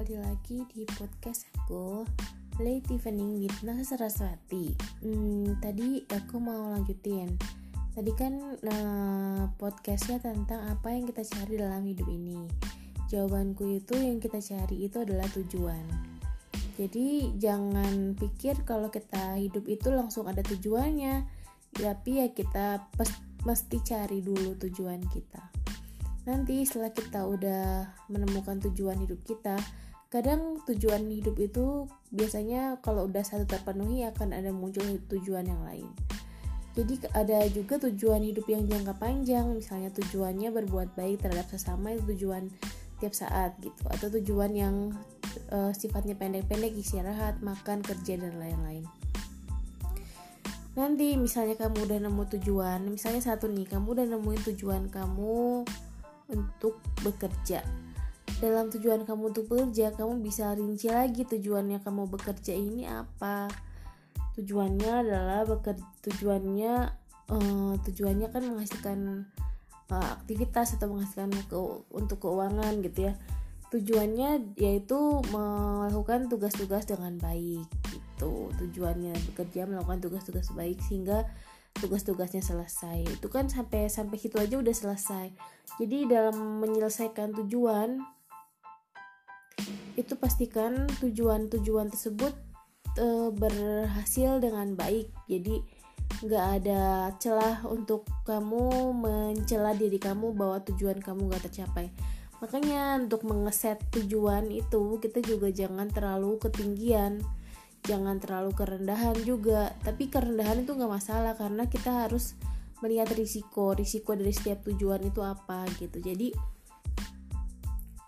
kembali lagi di podcast aku Late Evening with Nasa Saraswati. Hmm, Tadi aku mau lanjutin. Tadi kan nah, podcastnya tentang apa yang kita cari dalam hidup ini. Jawabanku itu yang kita cari itu adalah tujuan. Jadi jangan pikir kalau kita hidup itu langsung ada tujuannya Tapi ya kita mesti cari dulu tujuan kita. Nanti setelah kita udah menemukan tujuan hidup kita kadang tujuan hidup itu biasanya kalau udah satu terpenuhi akan ada muncul tujuan yang lain. Jadi ada juga tujuan hidup yang jangka panjang misalnya tujuannya berbuat baik terhadap sesama itu tujuan tiap saat gitu. Atau tujuan yang uh, sifatnya pendek-pendek istirahat makan kerja dan lain-lain. Nanti misalnya kamu udah nemu tujuan misalnya satu nih kamu udah nemuin tujuan kamu untuk bekerja. Dalam tujuan kamu untuk bekerja, kamu bisa rinci lagi tujuannya kamu bekerja ini apa. Tujuannya adalah bekerja tujuannya uh, tujuannya kan menghasilkan uh, aktivitas atau menghasilkan ke, untuk keuangan gitu ya. Tujuannya yaitu melakukan tugas-tugas dengan baik gitu. Tujuannya bekerja melakukan tugas-tugas baik sehingga tugas-tugasnya selesai itu kan sampai sampai situ aja udah selesai jadi dalam menyelesaikan tujuan itu pastikan tujuan-tujuan tersebut e, berhasil dengan baik. Jadi nggak ada celah untuk kamu mencela diri kamu bahwa tujuan kamu nggak tercapai. Makanya untuk mengeset tujuan itu kita juga jangan terlalu ketinggian. Jangan terlalu kerendahan juga. Tapi kerendahan itu nggak masalah karena kita harus melihat risiko. Risiko dari setiap tujuan itu apa gitu. Jadi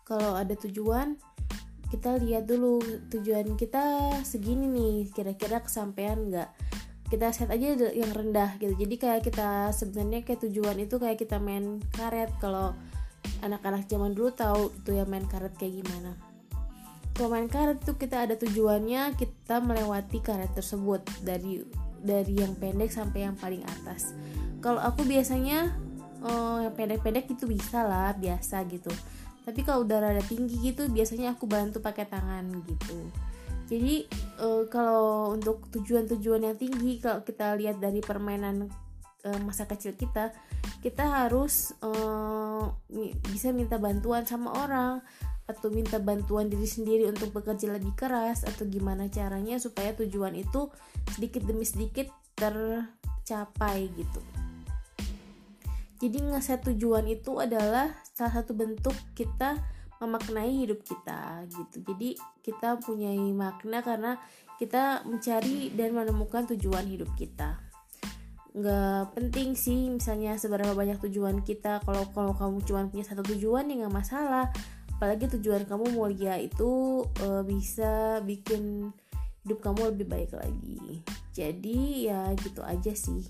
kalau ada tujuan kita lihat dulu tujuan kita segini nih kira-kira kesampaian nggak? Kita set aja yang rendah gitu. Jadi kayak kita sebenarnya kayak tujuan itu kayak kita main karet. Kalau anak-anak zaman dulu tahu itu ya main karet kayak gimana. Kalau main karet itu kita ada tujuannya kita melewati karet tersebut dari dari yang pendek sampai yang paling atas. Kalau aku biasanya oh, yang pendek-pendek itu bisa lah biasa gitu tapi kalau udah rada tinggi gitu biasanya aku bantu pakai tangan gitu jadi uh, kalau untuk tujuan-tujuan yang tinggi kalau kita lihat dari permainan uh, masa kecil kita kita harus uh, bisa minta bantuan sama orang atau minta bantuan diri sendiri untuk bekerja lebih keras atau gimana caranya supaya tujuan itu sedikit demi sedikit tercapai gitu. Jadi ngeset tujuan itu adalah salah satu bentuk kita memaknai hidup kita gitu. Jadi kita punya makna karena kita mencari dan menemukan tujuan hidup kita. Nggak penting sih misalnya seberapa banyak tujuan kita. Kalau kalau kamu cuma punya satu tujuan ya nggak masalah apalagi tujuan kamu mulia itu uh, bisa bikin hidup kamu lebih baik lagi jadi ya gitu aja sih